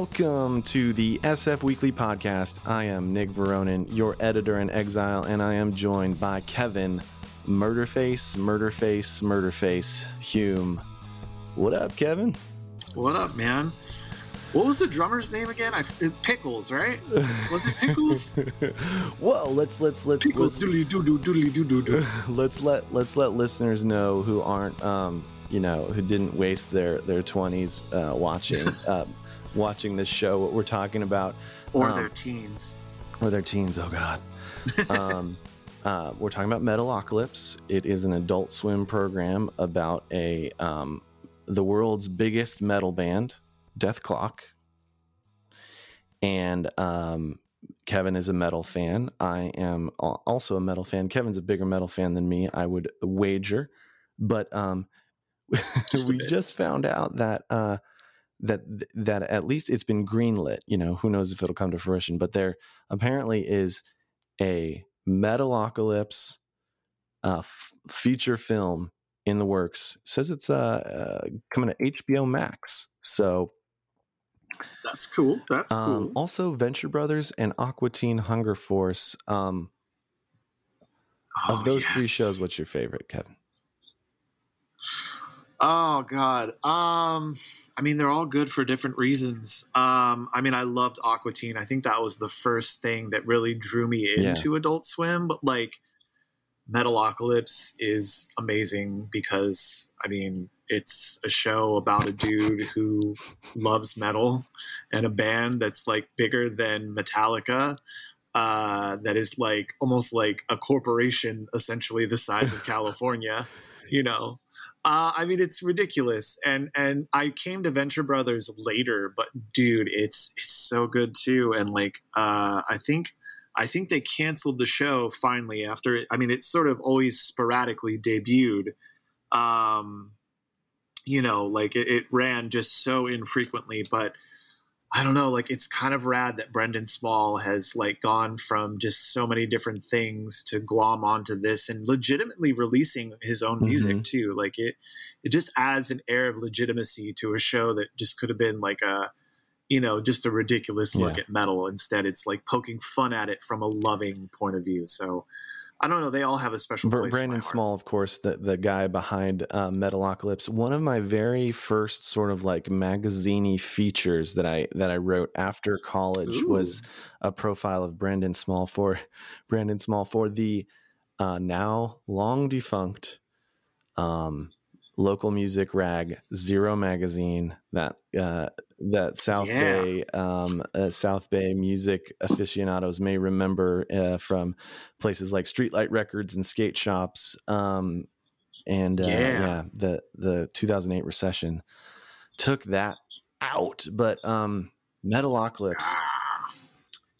Welcome to the SF Weekly Podcast. I am Nick Veronin, your editor in exile, and I am joined by Kevin Murderface, Murderface, Murderface Hume. What up, Kevin? What up, man? What was the drummer's name again? I, Pickles, right? Was it Pickles? Whoa, let's let's let's Pickles, let's, doodly doo doo doodly doo doo doo. let's let let's let listeners know who aren't um you know who didn't waste their their 20s uh, watching uh, watching this show what we're talking about Or Um, their teens. or their teens. Oh God. um, uh, we're talking about Metalocalypse. It is an Adult Swim program about a um, the world's biggest metal band, Dethklok. And um, Kevin is a metal fan. I am also a metal fan. Kevin's a bigger metal fan than me, I would wager. But um, Just we bit. just found out that uh, that that at least it's been greenlit. You know, who knows if it'll come to fruition? But there apparently is a Metalocalypse uh, f- feature film in the works. says it's uh, uh, coming to HBO Max. So That's cool. That's um, cool. also Venture Brothers and Aqua Teen Hunger Force. Um, of Oh, those three shows, what's your favorite, Kevin? Oh God. Um, I mean, they're all good for different reasons. Um, I mean, I loved Aqua Teen. I think that was the first thing that really drew me Yeah. into Adult Swim. But like, Metalocalypse is amazing because I mean, it's a show about a dude who loves metal and a band that's like bigger than Metallica. Uh, that is like almost like a corporation, essentially the size of California. You know, uh, I mean, it's ridiculous, and and I came to Venture Brothers later, but dude, it's it's so good too. And like, uh, I think I think they canceled the show finally after. It, I mean, it sort of always sporadically debuted. Um, you know, like it, it ran just so infrequently, but I don't know, like it's kind of rad that Brendan Small has like gone from just so many different things to glom onto this and legitimately releasing his own mm-hmm. music too. Like it it just adds an air of legitimacy to a show that just could have been like a you know, just a ridiculous look Yeah. at metal. Instead, it's like poking fun at it from a loving point of view. So I don't know. They all have a special place. Brandon. Small, of course, the the guy behind uh, Metalocalypse. One of my very first sort of like magazine features that I that I wrote after college Ooh. was a profile of Brandon Small for Brandon Small for the uh, now long defunct um, local music rag Zero magazine that uh, that South Yeah. Bay um, uh, South Bay music aficionados may remember uh, from places like Streetlight Records and skate shops. Um, and uh, yeah. Yeah. the the 2008 recession took that out, but um, Metalocalypse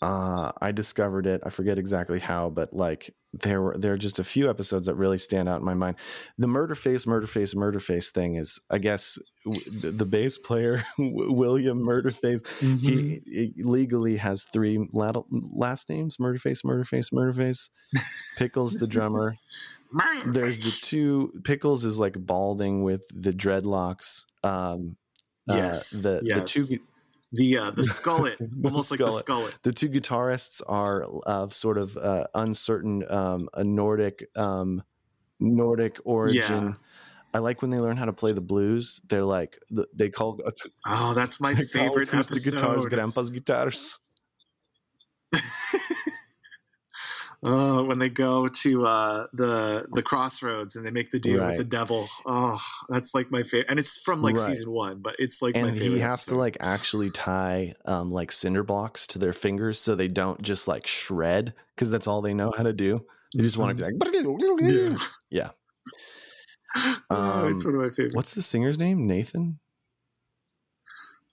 uh, I discovered it. I forget exactly how, but like there were there are just a few episodes that really stand out in my mind. The murder face, murder face, murder face thing is, I guess, w- the, the bass player William Murderface. Mhm. He, he legally has three lat- last names: Murderface, Murderface, Murderface. Pickles, the drummer. There's the two. Pickles is like balding with the dreadlocks. Um, uh, Yes, the the two yes. The uh, the skullet, The almost like the skullet. the two guitarists are of sort of uh, uncertain um, a Nordic um, Nordic origin. Yeah. I like when they learn how to play the blues. They're like they call Oh, that's my favorite acoustic episode. guitars grandpa's guitars. Oh, when they go to uh, the the crossroads and they make the deal Right. with the devil. Oh, that's like my favorite, and it's from like Right. season one, but it's like my And favorite. he has to like actually tie um, like cinder blocks to their fingers so they don't just like shred because that's all they know how to do. They just want to be like Yeah. yeah. oh, it's Um, one of my favorites. What's the singer's name? Nathan.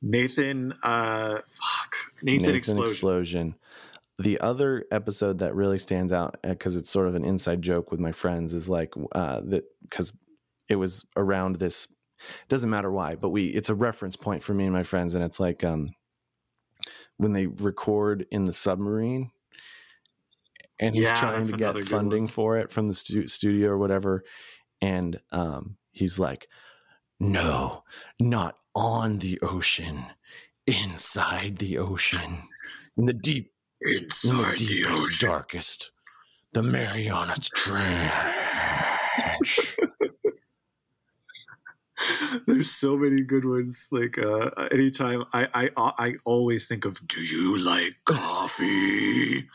Nathan? Uh, fuck, Nathan, Explosion. Explosion. The other episode that really stands out because it's sort of an inside joke with my friends is like uh, that because it was around this. Doesn't matter why, but we it's a reference point for me and my friends, and it's like um when they record in the submarine, and he's Yeah, trying to get funding one. for it from the stu- studio or whatever, and um he's like, "No, not on the ocean." inside the ocean, in the deep, in the the deepest, ocean. darkest, the Marianas Trench. There's so many good ones. Like uh, anytime I, I I always think of Do you like coffee?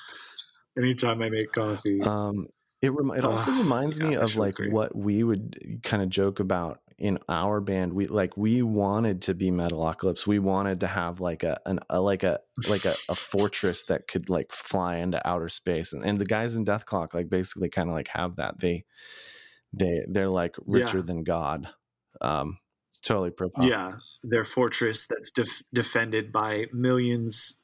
anytime I make coffee. Um, it rem- it also Ah, reminds yeah, me of like great. what we would kind of joke about in our band. We like we wanted to be Metalocalypse. We wanted to have like a an a, like a like a, a fortress that could like fly into outer space. And and the guys in Dethklok like basically kind of like have that. They they they're like richer Yeah. than God. Um, it's totally pro yeah, their fortress that's def- defended by millions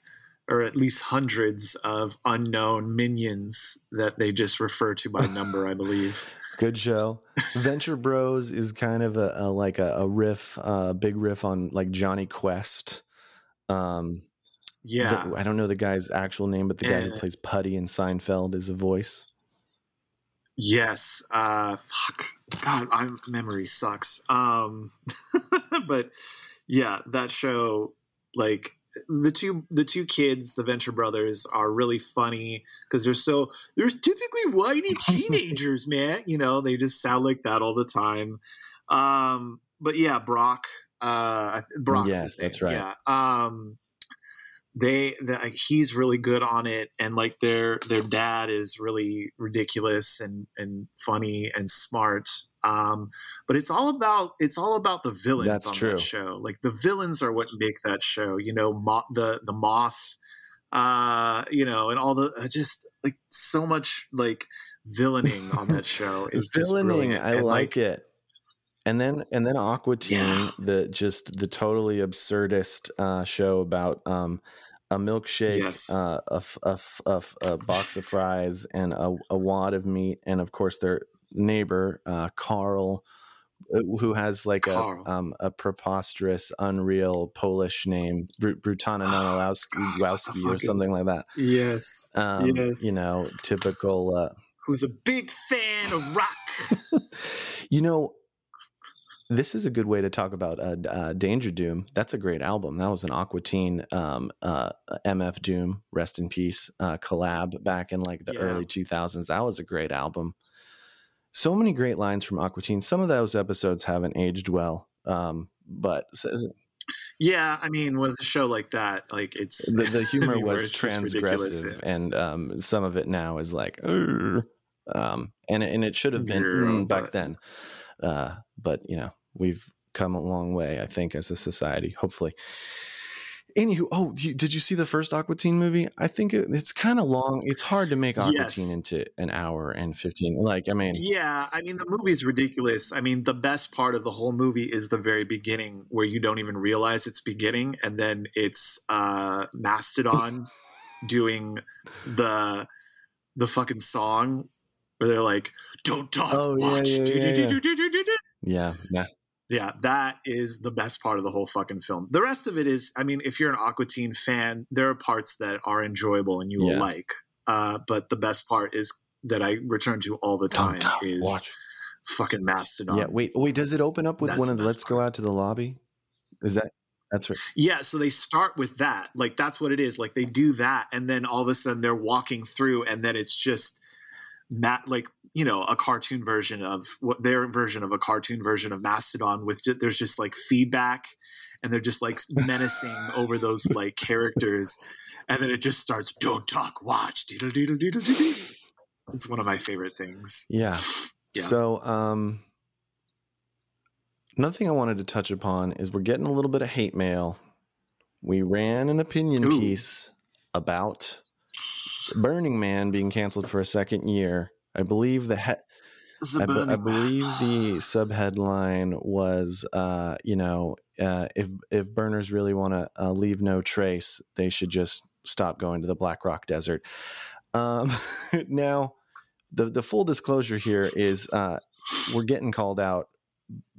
or at least hundreds of unknown minions that they just refer to by number, I believe. Good show. Venture Bros is kind of a, a like a, a riff, uh, big riff on like Jonny Quest. Um, Yeah. the- I don't know the guy's actual name, but the guy who Eh. plays Puddy in Seinfeld is a voice. Yes. Uh fuck. God, my memory sucks. Um but yeah, that show like the two the two kids, the Venture Brothers, are really funny because they're so they're typically whiny teenagers, man. You know, they just sound like that all the time. Um, but yeah, Brock, uh, Brock's Yes, that's right. Yeah. Um, they, the, he's really good on it, and like their their dad is really ridiculous and and funny and smart. Um, but it's all about it's all about the villains That's on true. that show. Like the villains are what make that show. You know, mo- the the moth, uh, you know, and all the uh, just like so much like villaining on that show is just Villaining. I And, like it. And then and then Aqua Teen, Yeah. the just the totally absurdist uh, show about um, a milkshake, Yes. uh, a, f- a f- a a box of fries, and a, a wad of meat, and of course their neighbor uh, Carl, uh, who has like Carl. a um, a preposterous, unreal Polish name, Br- Brutananadilewski What the Wowski fuck or something like that. Yes. Um, Yes. You know, typical. Uh, Who's a big fan of rock. You know, this is a good way to talk about uh, uh, Danger Doom. That's a great album. That was an Aqua Teen um, uh, MF Doom, rest in peace, uh, collab back in like the Yeah. early 2000s. That was a great album. So many great lines from Aqua Teen. Some of those episodes haven't aged well, um, but yeah, I mean, with a show like that, like it's the, the humor I mean, was transgressive, and um, some of it now is like, um, and it- and it should have been mm, back but- then. Uh, but you know, we've come a long way, I think, as a society. Hopefully. Anywho, oh, you- did you see the first Aqua Teen movie? I think it, it's kind of long. It's hard to make Aqua Yes. Teen into an hour and fifteen. Like, I mean, Yeah, I mean the movie's ridiculous. I mean the best part of the whole movie is the very beginning where you don't even realize it's beginning and then it's uh Mastodon doing the the fucking song where they're like don't talk Oh, watch yeah, yeah, yeah. do-do-do-do-do-do-do." yeah, yeah, Yeah, that is the best part of the whole fucking film. The rest of it is, I mean, if you're an Aqua Teen fan, there are parts that are enjoyable and you will Yeah. like. Uh, but the best part is that I return to all the time is watch. fucking Mastodon. yeah. Wait, wait. Does it open up with That's one of the "Let's go out to the lobby"? Is that that's right? Yeah, so they start with that. Like that's what it is. Like they do that, and then all of a sudden they're walking through, and then it's just Matt, like you know, a cartoon version of what their version of a cartoon version of Mastodon. With ju- there's just like feedback, and they're just like menacing over those like characters, and then it just starts. Don't talk, watch. Diddle diddle diddle diddle. It's one of my favorite things. Yeah. Yeah. So, um, another thing I wanted to touch upon is we're getting a little bit of hate mail. We ran an opinion Ooh. piece about Burning Man being canceled for a second year. I believe the he- This is a I, be- I believe the subheadline was, uh, you know, uh, if if burners really want to uh, leave no trace, they should just stop going to the Black Rock Desert. Um, now, the the full disclosure here is uh, we're getting called out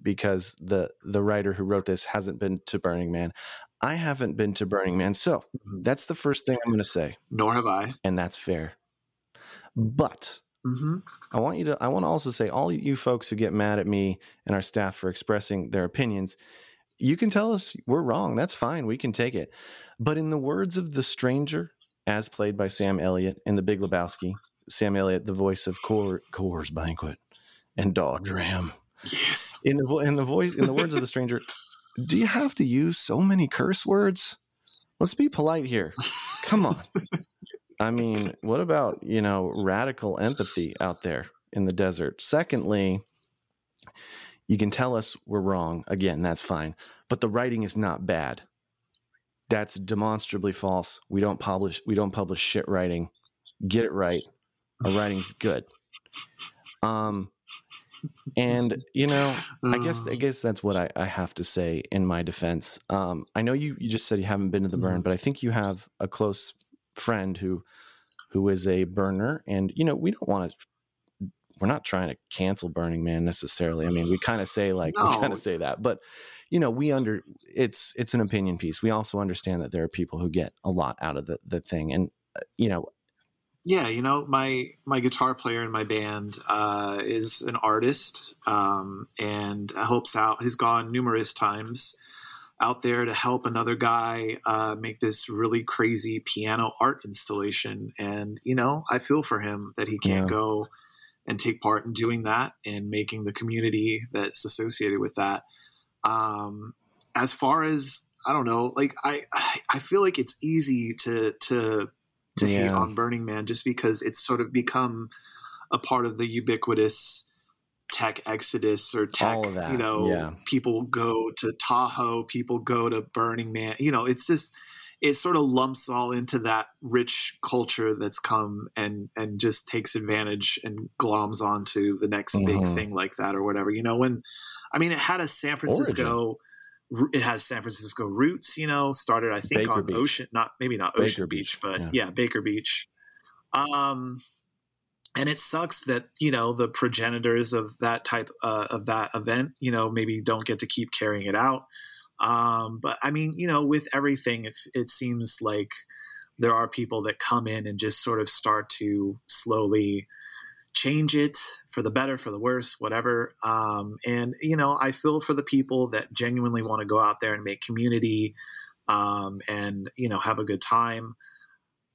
because the the writer who wrote this hasn't been to Burning Man. I haven't been to Burning Man, so Mhm. that's the first thing I'm going to say, Nor have I. and that's fair. But hmm I want you to I want to also say all you folks who get mad at me and our staff for expressing their opinions, you can tell us we're wrong. That's fine. We can take it. But in the words of the stranger, as played by Sam Elliott in The Big Lebowski, Sam Elliott, the voice of Coor, Coors Banquet and Dodge Ram. Yes. In the vo- in the voice in the words of the stranger, do you have to use so many curse words? Let's be polite here. Come on. I mean, what about, you know, radical empathy out there in the desert? Secondly, you can tell us we're wrong. Again, that's fine. But the writing is not bad. That's demonstrably false. We don't publish we don't publish shit writing. Get it right. Our writing's good. Um and you know, I guess I guess that's what I, I have to say in my defense. Um, I know you you just said you haven't been to the burn, Mhm. but I think you have a close friend who who is a burner, and you know we don't want to. We're not trying to cancel Burning Man necessarily. I mean, we kind of say like we kind of say that, but you know, we under it's it's an opinion piece. We also understand that there are people who get a lot out of the the thing, and uh, you know, yeah you know my my guitar player in my band uh, is an artist um, and helps out he's gone numerous times out there to help another guy uh, make this really crazy piano art installation and you know i feel for him that he can't Yeah. go and take part in doing that and making the community that's associated with that um, as far as i don't know like i I- i feel like it's easy to to to hate on Burning Man just because it's sort of become a part of the ubiquitous tech exodus or tech, All of that, you know, yeah. people go to Tahoe, people go to Burning Man, you know, it's just it sort of lumps all into that rich culture that's come and and just takes advantage and gloms onto the next big Mhm. thing like that or whatever. You know, when I mean it had a San Francisco it has San Francisco roots, you know, started I think Baker on Beach. Ocean not maybe not Ocean Beach, Beach, but yeah. yeah. Baker Beach. Um and it sucks that, you know, the progenitors of that type uh, of that event, you know, maybe don't get to keep carrying it out. Um but I mean, you know, with everything it it seems like there are people that come in and just sort of start to slowly change it for the better, for the worse, whatever. Um, and you know, I feel for the people that genuinely want to go out there and make community, um, and you know, have a good time.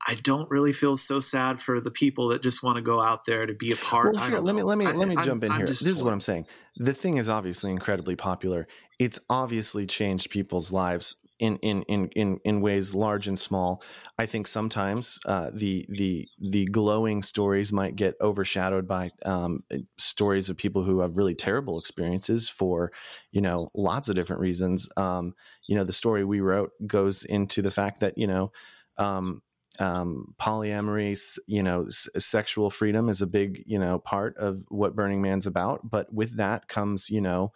I don't really feel so sad for the people that just want to go out there to be a part. Well, I here, let me let me I- let me I'm- jump in I'm here. This is what. I'm saying. The thing is obviously incredibly popular. It's obviously changed people's lives in in in in, in ways large and small. I think sometimes uh, the the the glowing stories might get overshadowed by um, stories of people who have really terrible experiences for you know lots of different reasons. Um, you know, the story we wrote goes into the fact that you know. Um, um, polyamory, you know, s- sexual freedom is a big, you know, part of what Burning Man's about. But with that comes, you know,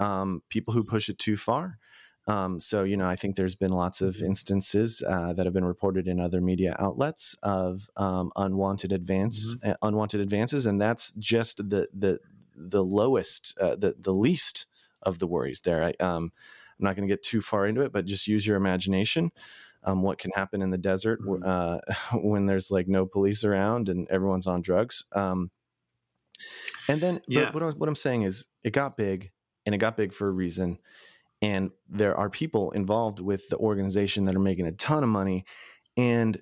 um, people who push it too far. Um, so, you know, I think there's been lots of instances uh, that have been reported in other media outlets of um, unwanted advance, uh, unwanted advances, and that's just the the the lowest, uh, the the least of the worries. There, I, um, I'm not going to get too far into it, but just use your imagination um, what can happen in the desert Mhm. uh, when there's like no police around and everyone's on drugs. Um, and then, Yeah. but what, I, what I'm saying is, it got big, and it got big for a reason. And there are people involved with the organization that are making a ton of money, and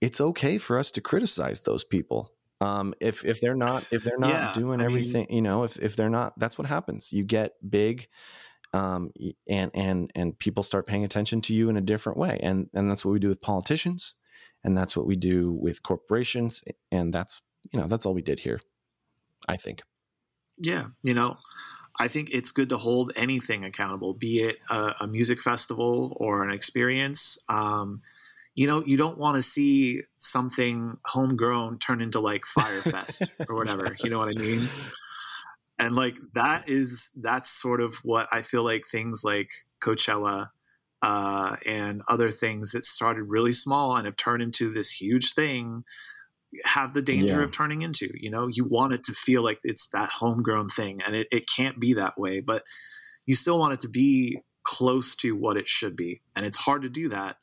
it's okay for us to criticize those people. Um, if if they're not if they're not Yeah, doing I mean- everything, you know, if if they're not, that's what happens. You get big, um, and and and people start paying attention to you in a different way, and and that's what we do with politicians, and that's what we do with corporations, and that's you know that's all we did here. I think. Yeah, you know, I think it's good to hold anything accountable, be it a, a music festival or an experience. Um, you know, you don't want to see something homegrown turn into like Firefest or whatever. You know what I mean? And like that is that's sort of what I feel like things like Coachella uh, and other things that started really small and have turned into this huge thing have the danger Yeah. of turning into. You know, you want it to feel like it's that homegrown thing, and it, it can't be that way, but you still want it to be close to what it should be. And it's hard to do that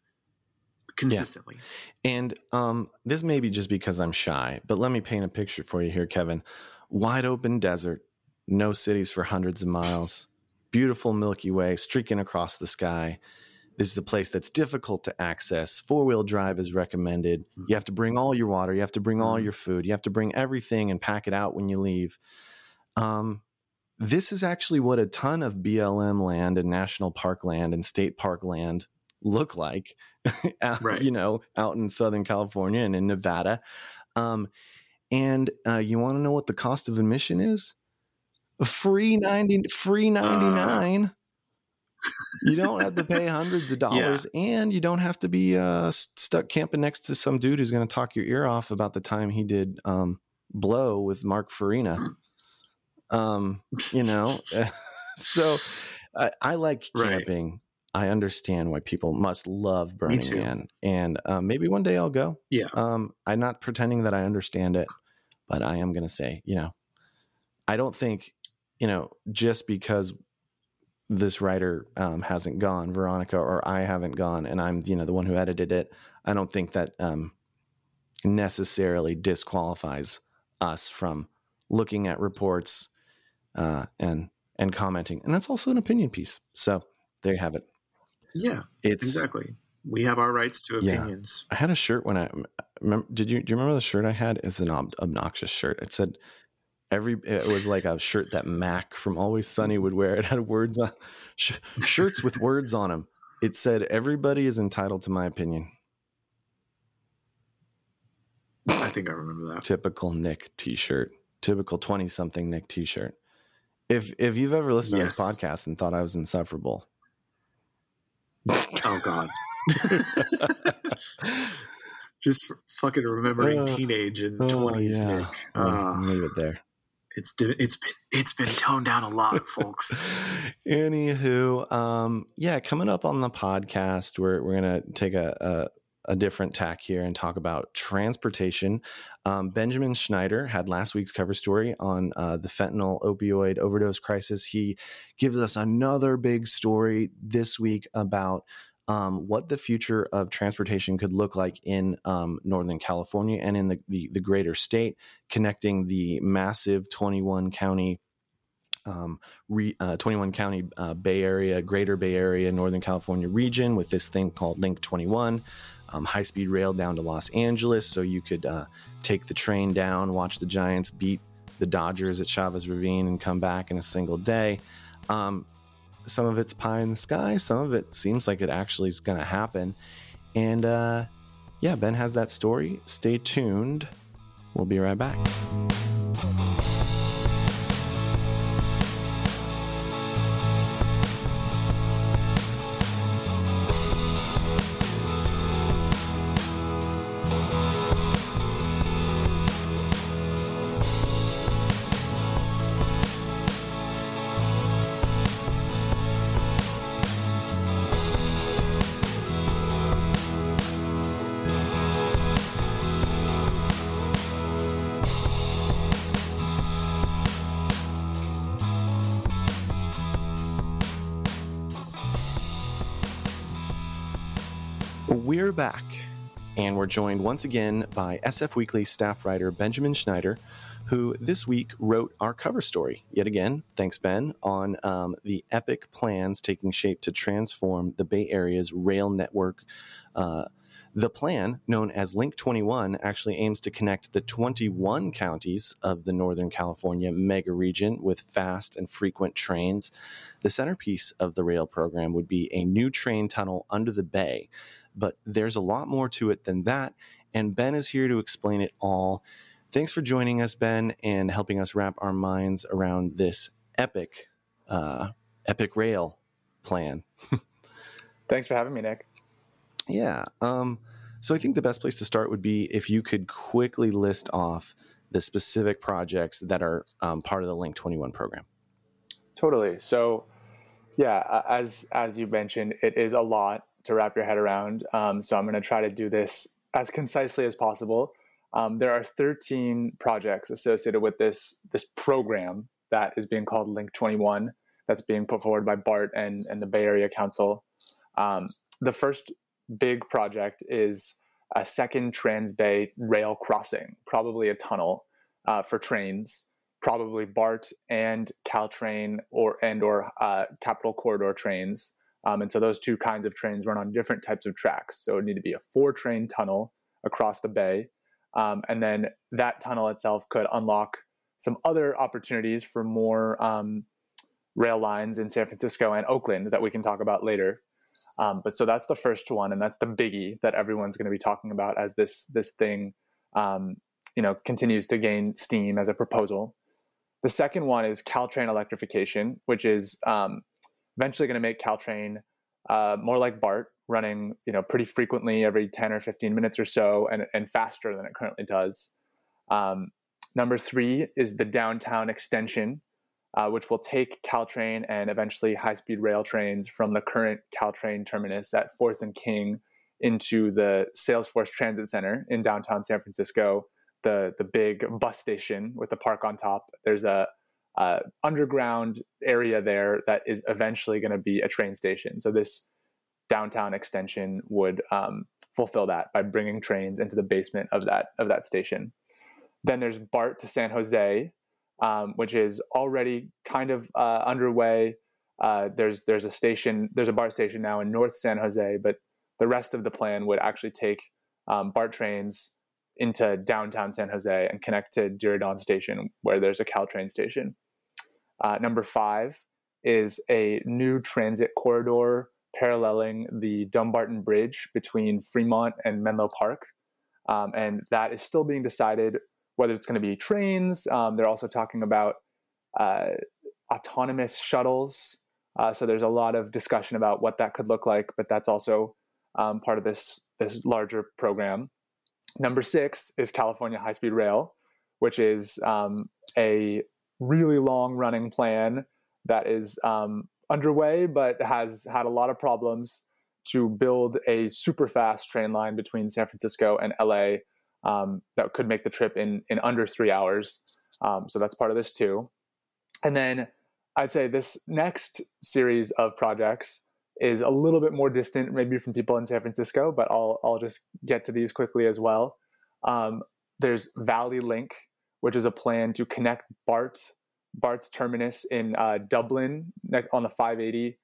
consistently. And um, this may be just because I'm shy, but let me paint a picture for you here, Kevin. Wide open desert, no cities for hundreds of miles. beautiful Milky Way streaking across the sky. This is a place that's difficult to access. Four wheel drive is recommended. You have to bring all your water. You have to bring all Mhm. your food. You have to bring everything and pack it out when you leave. Um, this is actually what a ton of BLM land and national park land and state park land look like, out- Right. you know, out in Southern California and in Nevada. Um, and uh, you want to know what the cost of admission is? Free ninety, free ninety nine. You don't have to pay hundreds of dollars, and you don't have to be uh, stuck camping next to some dude who's going to talk your ear off about the time he did um, blow with Mark Farina. Um, you know, so I, I like Right. camping. I understand why people must love Burning. Man, and um, maybe one day I'll go. Yeah. Um, I'm not pretending that I understand it, but I am going to say, you know, I don't think, you know, just because this writer um, hasn't gone, Veronica, or I haven't gone, and I'm, you know, the one who edited it, I don't think that um, necessarily disqualifies us from looking at reports uh, and and commenting, and that's also an opinion piece. So there you have it. Yeah. It's Exactly. We have our rights to Yeah. opinions. I had a shirt when I remember. Did you do you remember the shirt I had? It's an ob- obnoxious shirt. It said every. It was like a shirt that Mac from Always Sunny would wear. It had words on sh- shirts with words on them. It said everybody is entitled to my opinion. I think I remember that. Typical Nick T-shirt. Typical twenty something Nick T-shirt. If if you've ever listened Yes. to this podcast and thought I was insufferable, Oh God. Just fucking remembering Uh, teenage and oh, twenties, yeah. Nick. Ah, leave it there. It's it's been it's been toned down a lot, folks. Anywho, um, yeah, coming up on the podcast, we're we're gonna take a, a a different tack here and talk about transportation. Um, Benjamin Schneider had last week's cover story on uh, the fentanyl opioid overdose crisis. He gives us another big story this week about um, what the future of transportation could look like in um, Northern California and in the, the, the greater state, connecting the massive 21 county um, re, uh, 21 county uh, Bay Area, Greater Bay Area, Northern California region with this thing called Link 21, um, high speed rail down to Los Angeles. So you could uh, take the train down, watch the Giants beat the Dodgers at Chavez Ravine, and come back in a single day. Um, some of it's pie in the sky, some of it seems like it actually is going to happen. And uh, yeah, Ben has that story. Stay tuned. We'll be right back. Back, and we're joined once again by SF Weekly staff writer Benjamin Schneider, who this week wrote our cover story. Yet again, thanks, Ben, on um, the epic plans taking shape to transform the Bay Area's rail network. Uh, the plan, known as Link 21, actually aims to connect the 21 counties of the Northern California mega region with fast and frequent trains. The centerpiece of the rail program would be a new train tunnel under the bay, but there's a lot more to it than that, and Ben is here to explain it all. Thanks for joining us, Ben, and helping us wrap our minds around this epic, uh, epic rail plan. Thanks for having me, Nick. Yeah. Um, so I think the best place to start would be if you could quickly list off the specific projects that are um, part of the Link 21 program. Totally. So, yeah, as as you mentioned, it is a lot to wrap your head around. Um, so I'm going to try to do this as concisely as possible. Um, there are 13 projects associated with this this program that is being called Link 21. That's being put forward by BART and and the Bay Area Council. Um, the first big project is a second Trans Bay rail crossing, probably a tunnel uh, for trains probably BART and Caltrain or and or uh, Capitol Corridor trains. Um, and so those two kinds of trains run on different types of tracks. So it would need to be a four train tunnel across the bay. Um, and then that tunnel itself could unlock some other opportunities for more um, rail lines in San Francisco and Oakland that we can talk about later. Um, but so that's the first one, and that's the biggie that everyone's going to be talking about as this this thing, um, you know, continues to gain steam as a proposal. The second one is Caltrain electrification, which is um, eventually going to make Caltrain uh, more like BART, running you know pretty frequently every 10 or 15 minutes or so, and, and faster than it currently does. Um, number three is the downtown extension, uh, which will take Caltrain and eventually high-speed rail trains from the current Caltrain terminus at Fourth and King into the Salesforce Transit Center in downtown San Francisco, the the big bus station with the park on top. There's a uh, underground area there that is eventually going to be a train station. So this downtown extension would um, fulfill that by bringing trains into the basement of that of that station. Then there's BART to San Jose, um, which is already kind of uh, underway. Uh, there's there's a station there's a BART station now in North San Jose, but the rest of the plan would actually take um, BART trains into downtown San Jose and connect to Diridon Station, where there's a Caltrain station. Uh, number five is a new transit corridor paralleling the Dumbarton Bridge between Fremont and Menlo Park. Um, and that is still being decided whether it's going to be trains. Um, they're also talking about uh, autonomous shuttles. Uh, so there's a lot of discussion about what that could look like, but that's also um, part of this this larger program. Number six is California High Speed Rail, which is um, a really long running plan that is um, underway, but has had a lot of problems to build a super fast train line between San Francisco and LA um, that could make the trip in in under three hours. Um, so that's part of this too. And then I'd say this next series of projects is a little bit more distant, maybe from people in San Francisco, but I'll I'll just get to these quickly as well. Um, there's Valley Link, which is a plan to connect BART BART's terminus in uh, Dublin on the 580,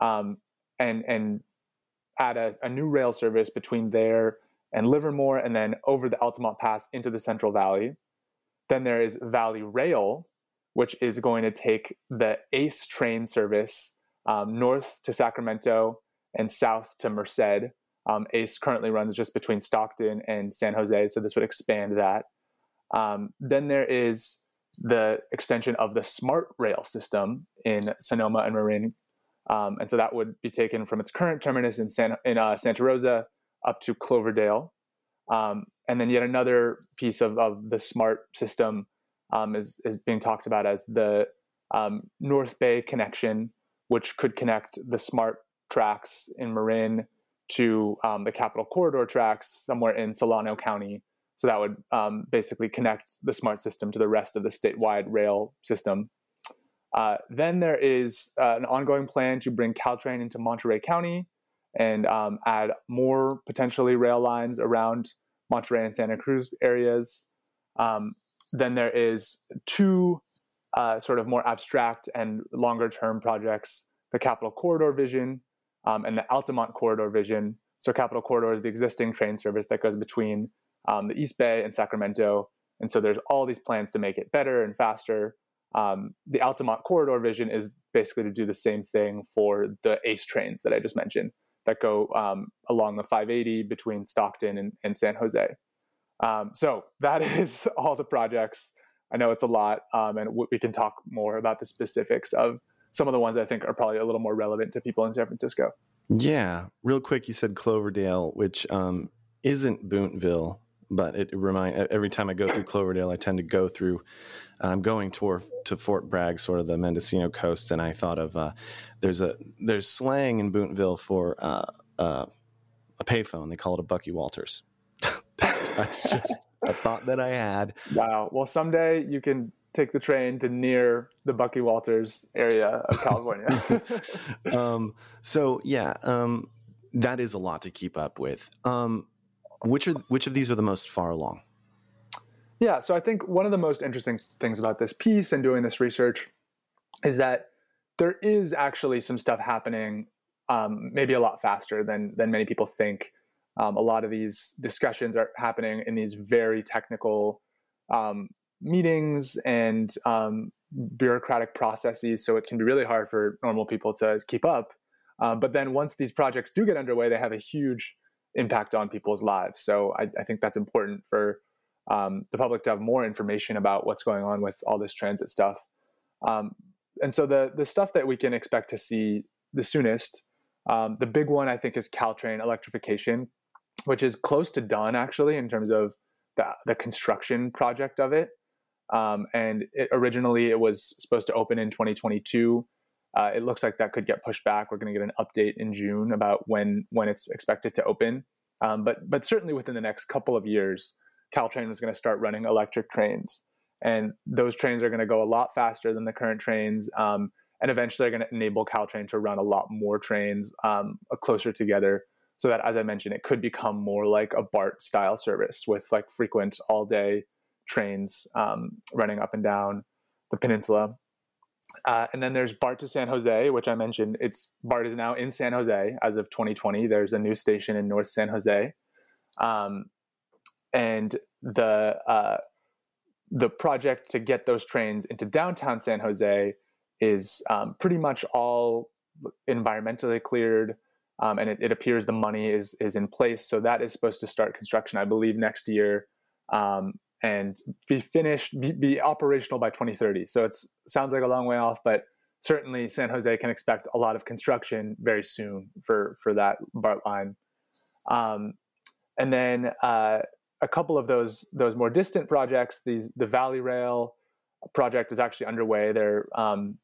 um, and and add a, a new rail service between there and Livermore, and then over the Altamont Pass into the Central Valley. Then there is Valley Rail, which is going to take the ACE train service um, north to Sacramento and south to Merced. Um, ACE currently runs just between Stockton and San Jose, so this would expand that. Um, then there is the extension of the Smart Rail system in Sonoma and Marin, um, and so that would be taken from its current terminus in, San, in uh, Santa Rosa up to Cloverdale. Um, and then yet another piece of, of the smart system um, is, is being talked about as the um, North Bay connection, which could connect the smart tracks in Marin to um, the Capitol Corridor tracks somewhere in Solano County. So that would um, basically connect the smart system to the rest of the statewide rail system. Uh, then there is uh, an ongoing plan to bring Caltrain into Monterey County and um, add more potentially rail lines around Monterey and Santa Cruz areas. Um, then there is two uh, sort of more abstract and longer term projects the Capitol Corridor Vision um, and the Altamont Corridor Vision. So, Capitol Corridor is the existing train service that goes between um, the East Bay and Sacramento. And so, there's all these plans to make it better and faster. Um, the Altamont Corridor Vision is basically to do the same thing for the ACE trains that I just mentioned that go um, along the 580 between Stockton and, and San Jose. Um, so that is all the projects. I know it's a lot, um, and we can talk more about the specifics of some of the ones I think are probably a little more relevant to people in San Francisco. Yeah, real quick, you said Cloverdale, which um, isn't Boonville, but it remind every time I go through Cloverdale, I tend to go through. I'm going toward to Fort Bragg, sort of the Mendocino coast, and I thought of uh, there's a there's slang in Boonville for uh, uh, a payphone. They call it a Bucky Walters. that's just a thought that I had. Wow. Well, someday you can take the train to near the Bucky Walters area of California. um, so yeah, um, that is a lot to keep up with. Um, which are which of these are the most far along? Yeah, so I think one of the most interesting things about this piece and doing this research is that there is actually some stuff happening, um, maybe a lot faster than than many people think. Um, a lot of these discussions are happening in these very technical um, meetings and um, bureaucratic processes, so it can be really hard for normal people to keep up. Uh, but then once these projects do get underway, they have a huge impact on people's lives. So I, I think that's important for um, the public to have more information about what's going on with all this transit stuff. Um, and so the the stuff that we can expect to see the soonest, um, the big one I think is Caltrain electrification, which is close to done actually in terms of the, the construction project of it. Um, and it, originally it was supposed to open in 2022. Uh, it looks like that could get pushed back. We're going to get an update in June about when when it's expected to open. Um, but but certainly within the next couple of years, Caltrain is going to start running electric trains, and those trains are going to go a lot faster than the current trains. Um, and eventually, they're going to enable Caltrain to run a lot more trains um, closer together, so that, as I mentioned, it could become more like a BART style service with like frequent all day trains um, running up and down the peninsula. Uh, and then there's BART to San Jose, which I mentioned. It's BART is now in San Jose as of 2020. There's a new station in North San Jose, um, and the uh, the project to get those trains into downtown San Jose is um, pretty much all environmentally cleared, um, and it, it, appears the money is is in place. So that is supposed to start construction, I believe, next year. And be finished, be, be operational by 2030. So it sounds like a long way off, but certainly San Jose can expect a lot of construction very soon for for that BART line. Um, and then uh, a couple of those those more distant projects, these the Valley Rail project is actually underway. There um,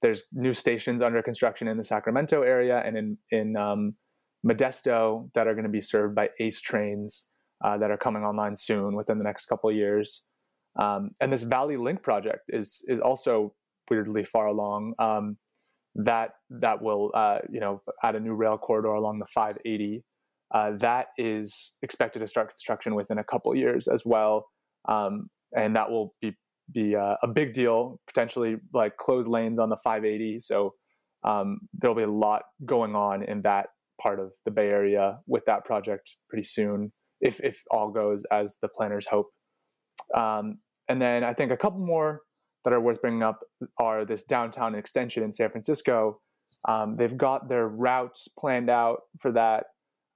there's new stations under construction in the Sacramento area and in in um, Modesto that are going to be served by ACE trains uh, that are coming online soon within the next couple of years. Um, and this Valley Link project is is also weirdly far along. Um, that that will uh, you know add a new rail corridor along the 580. Uh, that is expected to start construction within a couple years as well, um, and that will be be uh, a big deal. Potentially like close lanes on the 580. So um, there'll be a lot going on in that part of the Bay Area with that project pretty soon if if all goes as the planners hope. Um, and then I think a couple more that are worth bringing up are this downtown extension in San Francisco. Um, they've got their routes planned out for that,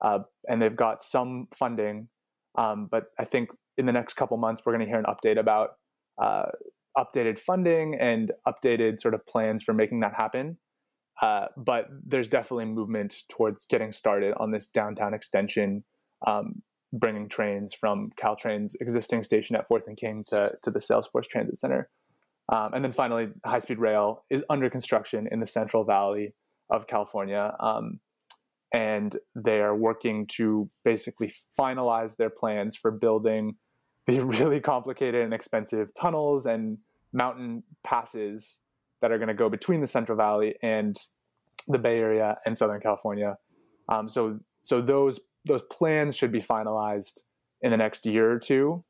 uh, and they've got some funding. Um, but I think in the next couple months, we're going to hear an update about uh, updated funding and updated sort of plans for making that happen. Uh, but there's definitely movement towards getting started on this downtown extension um, bringing trains from Caltrain's existing station at Fourth and King to, to the Salesforce Transit Center. Um, and then finally, high speed rail is under construction in the Central Valley of California. Um, and they are working to basically finalize their plans for building the really complicated and expensive tunnels and mountain passes that are going to go between the Central Valley and the Bay Area and Southern California. Um, so, so those those plans should be finalized in the next year or two,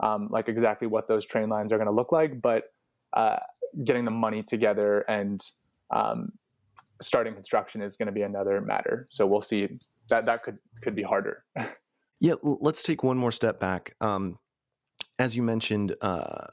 um, like exactly what those train lines are going to look like. But uh, getting the money together and um, starting construction is going to be another matter. So we'll see. That that could could be harder. yeah, let's take one more step back. Um, as you mentioned, uh,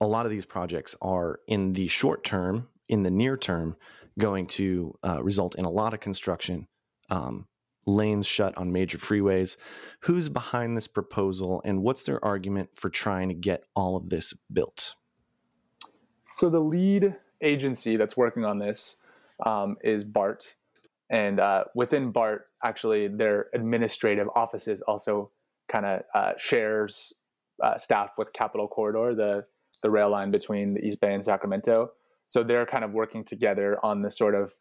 a lot of these projects are in the short term, in the near term, going to uh, result in a lot of construction. Um, lanes shut on major freeways. Who's behind this proposal and what's their argument for trying to get all of this built? So, the lead agency that's working on this um, is BART. And uh, within BART, actually, their administrative offices also kind of uh, shares uh, staff with Capitol Corridor, the, the rail line between the East Bay and Sacramento. So they're kind of working together on the sort of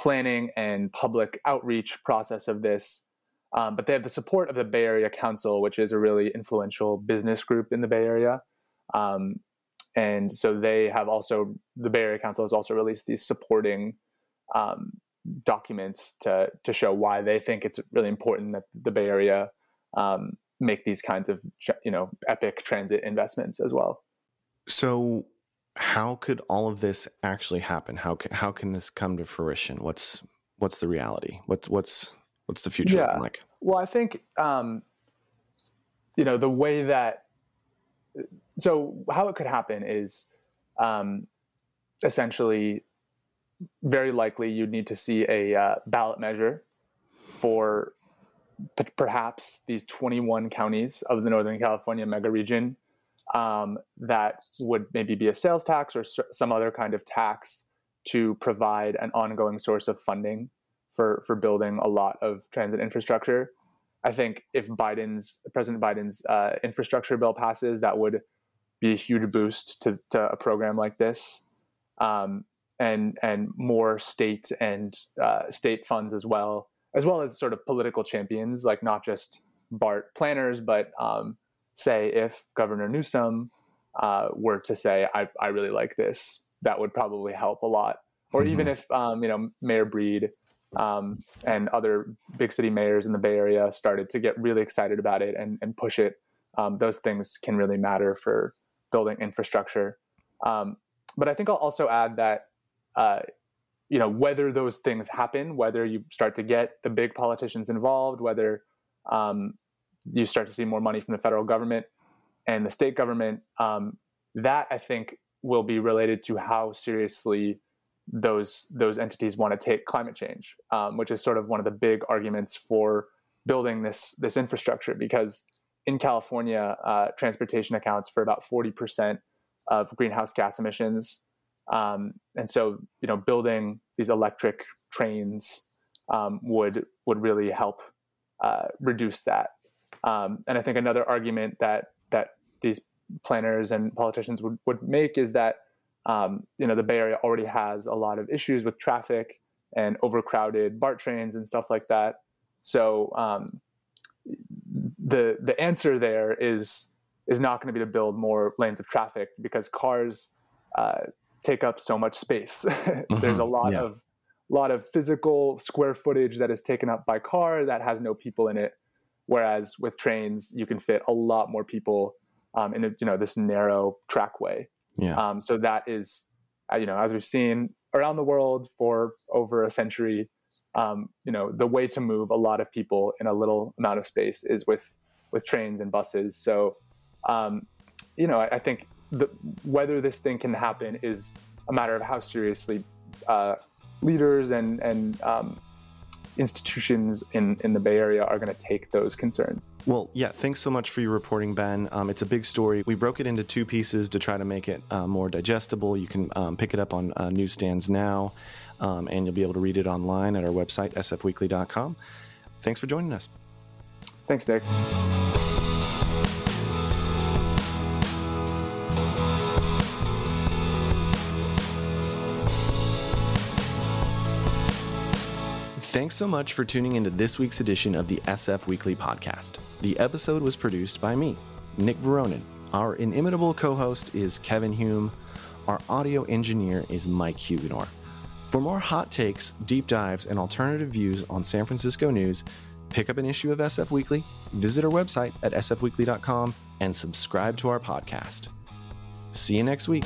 planning and public outreach process of this. Um, but they have the support of the Bay Area Council, which is a really influential business group in the Bay Area. Um, and so they have also, the Bay Area Council has also released these supporting um, documents to, to show why they think it's really important that the Bay Area um, make these kinds of you know epic transit investments as well. So, how could all of this actually happen? How can, how can this come to fruition? What's what's the reality? What's what's what's the future yeah. like? Well, I think um, you know the way that so how it could happen is um, essentially very likely you'd need to see a uh, ballot measure for p- perhaps these 21 counties of the Northern California mega region um, that would maybe be a sales tax or some other kind of tax to provide an ongoing source of funding for, for building a lot of transit infrastructure. I think if Biden's President Biden's uh, infrastructure bill passes, that would be a huge boost to, to a program like this, um, and and more state and uh, state funds as well, as well as sort of political champions, like not just BART planners, but um, say if Governor Newsom uh, were to say, I, I really like this, that would probably help a lot. Or mm-hmm. even if um, you know Mayor Breed um, and other big city mayors in the Bay Area started to get really excited about it and, and push it, um, those things can really matter for building infrastructure. Um, but I think I'll also add that, uh, you know, whether those things happen, whether you start to get the big politicians involved, whether um, you start to see more money from the federal government and the state government, um, that I think will be related to how seriously those those entities want to take climate change, um, which is sort of one of the big arguments for building this this infrastructure. Because in California, uh, transportation accounts for about forty percent of greenhouse gas emissions, um, and so you know building these electric trains um, would would really help uh, reduce that. Um, and I think another argument that that these planners and politicians would, would make is that um, you know the Bay Area already has a lot of issues with traffic and overcrowded BART trains and stuff like that. So um, the the answer there is is not going to be to build more lanes of traffic because cars uh, take up so much space. mm-hmm. There's a lot yeah. of lot of physical square footage that is taken up by car that has no people in it. Whereas with trains, you can fit a lot more people um, in a, you know this narrow trackway. Yeah. Um, so that is, uh, you know, as we've seen around the world for over a century, um, you know, the way to move a lot of people in a little amount of space is with with trains and buses. So, um, you know, I, I think the, whether this thing can happen is a matter of how seriously uh, leaders and and um, institutions in, in the Bay Area are going to take those concerns. Well, yeah, thanks so much for your reporting, Ben. Um, it's a big story. We broke it into two pieces to try to make it uh, more digestible. You can um, pick it up on uh, newsstands now, um, and you'll be able to read it online at our website, sfweekly.com. Thanks for joining us. Thanks, Nick. Thanks so much for tuning into this week's edition of the SF Weekly podcast. The episode was produced by me, Nick Veronin. Our inimitable co host is Kevin Hume. Our audio engineer is Mike Huguenor. For more hot takes, deep dives, and alternative views on San Francisco news, pick up an issue of SF Weekly, visit our website at sfweekly.com, and subscribe to our podcast. See you next week.